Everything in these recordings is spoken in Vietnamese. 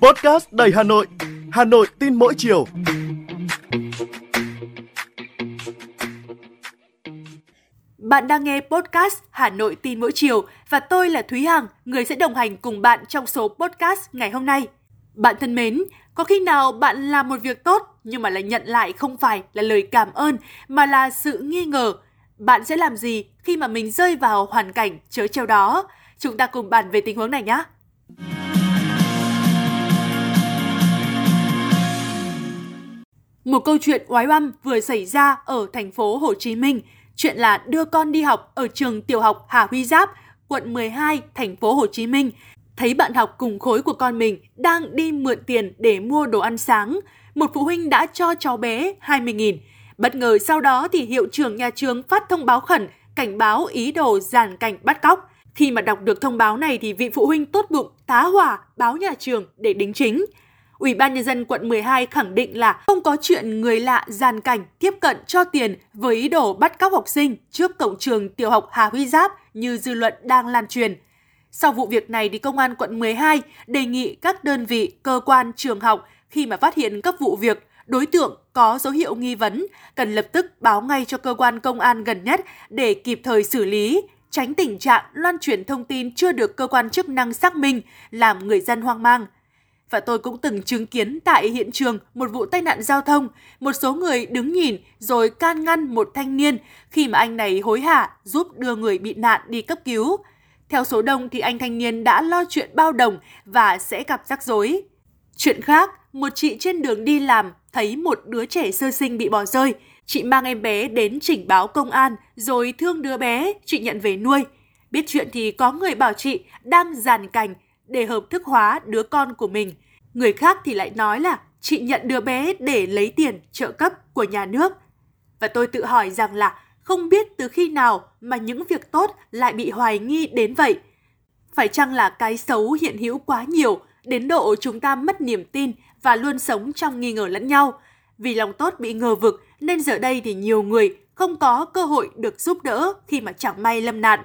Podcast đầy Hà Nội, Hà Nội tin mỗi chiều. Bạn đang nghe podcast Hà Nội tin mỗi chiều và tôi là Thúy Hằng, người sẽ đồng hành cùng bạn trong số podcast ngày hôm nay. Bạn thân mến, có khi nào bạn làm một việc tốt nhưng mà lại nhận lại không phải là lời cảm ơn mà là sự nghi ngờ? Bạn sẽ làm gì khi mà mình rơi vào hoàn cảnh chớ treo đó? Chúng ta cùng bàn về tình huống này nhé. Một câu chuyện oái oăm vừa xảy ra ở thành phố Hồ Chí Minh. Chuyện là đưa con đi học ở trường tiểu học Hà Huy Giáp, quận 12, thành phố Hồ Chí Minh. Thấy bạn học cùng khối của con mình đang đi mượn tiền để mua đồ ăn sáng. Một phụ huynh đã cho cháu bé 20.000. Bất ngờ sau đó thì hiệu trưởng nhà trường phát thông báo khẩn cảnh báo ý đồ giàn cảnh bắt cóc. Khi mà đọc được thông báo này thì vị phụ huynh tốt bụng tá hỏa báo nhà trường để đính chính. Ủy ban nhân dân quận 12 khẳng định là không có chuyện người lạ giàn cảnh tiếp cận cho tiền với ý đồ bắt cóc học sinh trước cổng trường tiểu học Hà Huy Giáp như dư luận đang lan truyền. Sau vụ việc này thì công an quận 12 đề nghị các đơn vị, cơ quan, trường học khi mà phát hiện các vụ việc đối tượng có dấu hiệu nghi vấn cần lập tức báo ngay cho cơ quan công an gần nhất để kịp thời xử lý, tránh tình trạng loan truyền thông tin chưa được cơ quan chức năng xác minh làm người dân hoang mang. Và tôi cũng từng chứng kiến tại hiện trường một vụ tai nạn giao thông, một số người đứng nhìn rồi can ngăn một thanh niên khi mà anh này hối hả giúp đưa người bị nạn đi cấp cứu. Theo số đông thì anh thanh niên đã lo chuyện bao đồng và sẽ gặp rắc rối. Chuyện khác, một chị trên đường đi làm thấy một đứa trẻ sơ sinh bị bỏ rơi. Chị mang em bé đến trình báo công an rồi thương đứa bé, chị nhận về nuôi. Biết chuyện thì có người bảo chị đang giàn cảnh để hợp thức hóa đứa con của mình. Người khác thì lại nói là chị nhận đứa bé để lấy tiền trợ cấp của nhà nước. Và tôi tự hỏi rằng là không biết từ khi nào mà những việc tốt lại bị hoài nghi đến vậy. Phải chăng là cái xấu hiện hữu quá nhiều đến độ chúng ta mất niềm tin và luôn sống trong nghi ngờ lẫn nhau. Vì lòng tốt bị ngờ vực nên giờ đây thì nhiều người không có cơ hội được giúp đỡ khi mà chẳng may lâm nạn.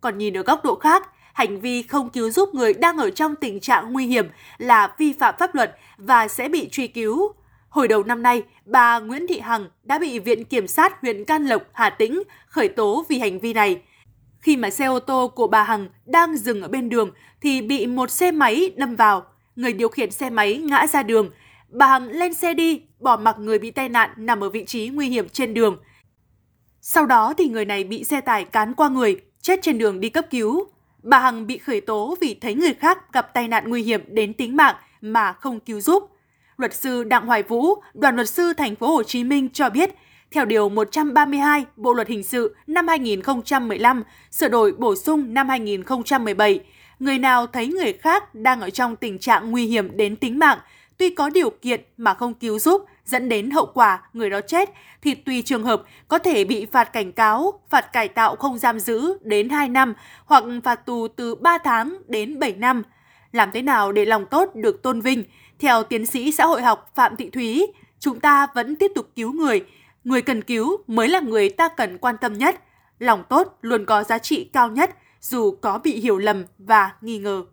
Còn nhìn ở góc độ khác, hành vi không cứu giúp người đang ở trong tình trạng nguy hiểm là vi phạm pháp luật và sẽ bị truy cứu. Hồi đầu năm nay, bà Nguyễn Thị Hằng đã bị Viện Kiểm sát huyện Can Lộc, Hà Tĩnh khởi tố vì hành vi này. Khi mà xe ô tô của bà Hằng đang dừng ở bên đường thì bị một xe máy đâm vào. Người điều khiển xe máy ngã ra đường. Bà Hằng lên xe đi, bỏ mặc người bị tai nạn nằm ở vị trí nguy hiểm trên đường. Sau đó thì người này bị xe tải cán qua người, chết trên đường đi cấp cứu. Bà Hằng bị khởi tố vì thấy người khác gặp tai nạn nguy hiểm đến tính mạng mà không cứu giúp. Luật sư Đặng Hoài Vũ, đoàn luật sư thành phố Hồ Chí Minh cho biết, theo điều 132 Bộ luật hình sự năm 2015, sửa đổi bổ sung năm 2017, người nào thấy người khác đang ở trong tình trạng nguy hiểm đến tính mạng, tuy có điều kiện mà không cứu giúp dẫn đến hậu quả người đó chết thì tùy trường hợp có thể bị phạt cảnh cáo, phạt cải tạo không giam giữ đến 2 năm hoặc phạt tù từ 3 tháng đến 7 năm. Làm thế nào để lòng tốt được tôn vinh? Theo tiến sĩ xã hội học Phạm Thị Thúy, chúng ta vẫn tiếp tục cứu người. Người cần cứu mới là người ta cần quan tâm nhất. Lòng tốt luôn có giá trị cao nhất dù có bị hiểu lầm và nghi ngờ.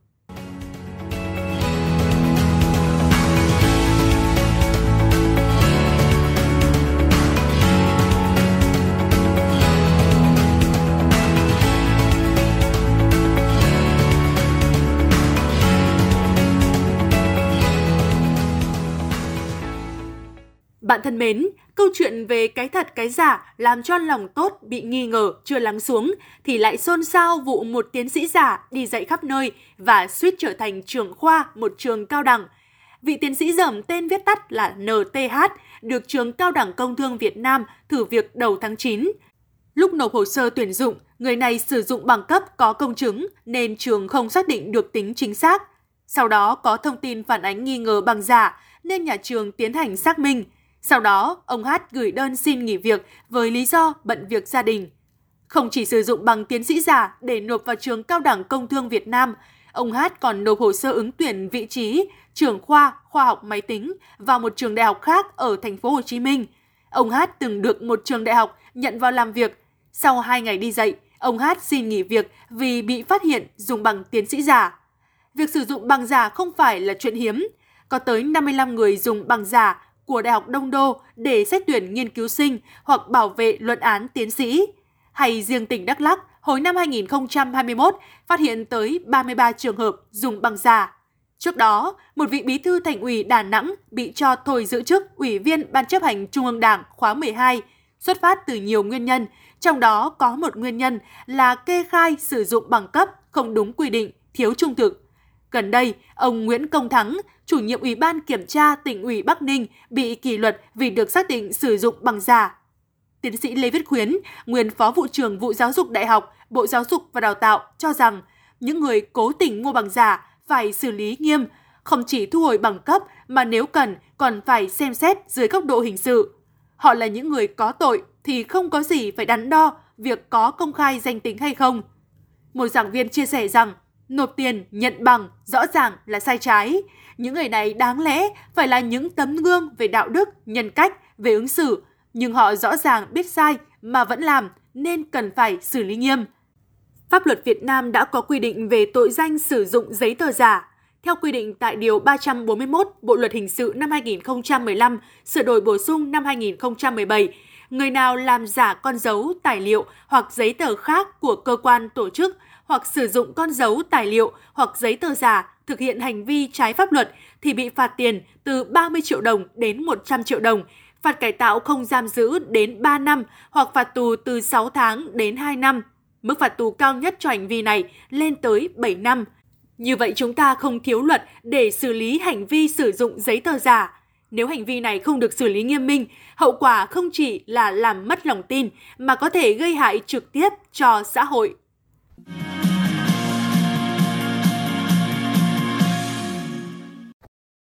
Bạn thân mến, câu chuyện về cái thật cái giả làm cho lòng tốt bị nghi ngờ chưa lắng xuống thì lại xôn xao vụ một tiến sĩ giả đi dạy khắp nơi và suýt trở thành trưởng khoa một trường cao đẳng. Vị tiến sĩ dởm tên viết tắt là NTH được trường Cao đẳng Công thương Việt Nam thử việc đầu tháng 9. Lúc nộp hồ sơ tuyển dụng, người này sử dụng bằng cấp có công chứng nên trường không xác định được tính chính xác. Sau đó có thông tin phản ánh nghi ngờ bằng giả nên nhà trường tiến hành xác minh – sau đó, ông Hát gửi đơn xin nghỉ việc với lý do bận việc gia đình. Không chỉ sử dụng bằng tiến sĩ giả để nộp vào trường Cao đẳng Công thương Việt Nam, ông Hát còn nộp hồ sơ ứng tuyển vị trí trưởng khoa khoa học máy tính vào một trường đại học khác ở thành phố Hồ Chí Minh. Ông Hát từng được một trường đại học nhận vào làm việc. Sau 2 ngày đi dạy, ông Hát xin nghỉ việc vì bị phát hiện dùng bằng tiến sĩ giả. việc sử dụng bằng giả không phải là chuyện hiếm. Có tới 55 người dùng bằng giả của Đại học Đông Đô để xét tuyển nghiên cứu sinh hoặc bảo vệ luận án tiến sĩ. Hay riêng tỉnh Đắk Lắk, hồi năm 2021 phát hiện tới 33 trường hợp dùng bằng giả. Trước đó, một vị bí thư thành ủy Đà Nẵng bị cho thôi giữ chức ủy viên Ban chấp hành Trung ương Đảng khóa 12, xuất phát từ nhiều nguyên nhân, trong đó có một nguyên nhân là kê khai sử dụng bằng cấp không đúng quy định, thiếu trung thực. Gần đây, ông Nguyễn Công Thắng, chủ nhiệm Ủy ban Kiểm tra tỉnh ủy Bắc Ninh bị kỷ luật vì được xác định sử dụng bằng giả. Tiến sĩ Lê Viết Khuyến, nguyên Phó vụ trưởng vụ Giáo dục Đại học, Bộ Giáo dục và Đào tạo cho rằng những người cố tình mua bằng giả phải xử lý nghiêm, không chỉ thu hồi bằng cấp mà nếu cần còn phải xem xét dưới góc độ hình sự. Họ là những người có tội thì không có gì phải đắn đo việc có công khai danh tính hay không. Một giảng viên chia sẻ rằng nộp tiền, nhận bằng rõ ràng là sai trái. Những người này đáng lẽ phải là những tấm gương về đạo đức, nhân cách, về ứng xử, nhưng họ rõ ràng biết sai mà vẫn làm nên cần phải xử lý nghiêm. Pháp luật Việt Nam đã có quy định về tội danh sử dụng giấy tờ giả. Theo quy định tại Điều 341 Bộ Luật Hình sự năm 2015, sửa đổi bổ sung năm 2017, người nào làm giả con dấu, tài liệu hoặc giấy tờ khác của cơ quan tổ chức hoặc sử dụng con dấu, tài liệu hoặc giấy tờ giả thực hiện hành vi trái pháp luật thì bị phạt tiền từ 30 triệu đồng đến 100 triệu đồng, phạt cải tạo không giam giữ đến 3 năm hoặc phạt tù từ 6 tháng đến 2 năm. Mức phạt tù cao nhất cho hành vi này lên tới 7 năm. Như vậy chúng ta không thiếu luật để xử lý hành vi sử dụng giấy tờ giả. Nếu hành vi này không được xử lý nghiêm minh, hậu quả không chỉ là làm mất lòng tin mà có thể gây hại trực tiếp cho xã hội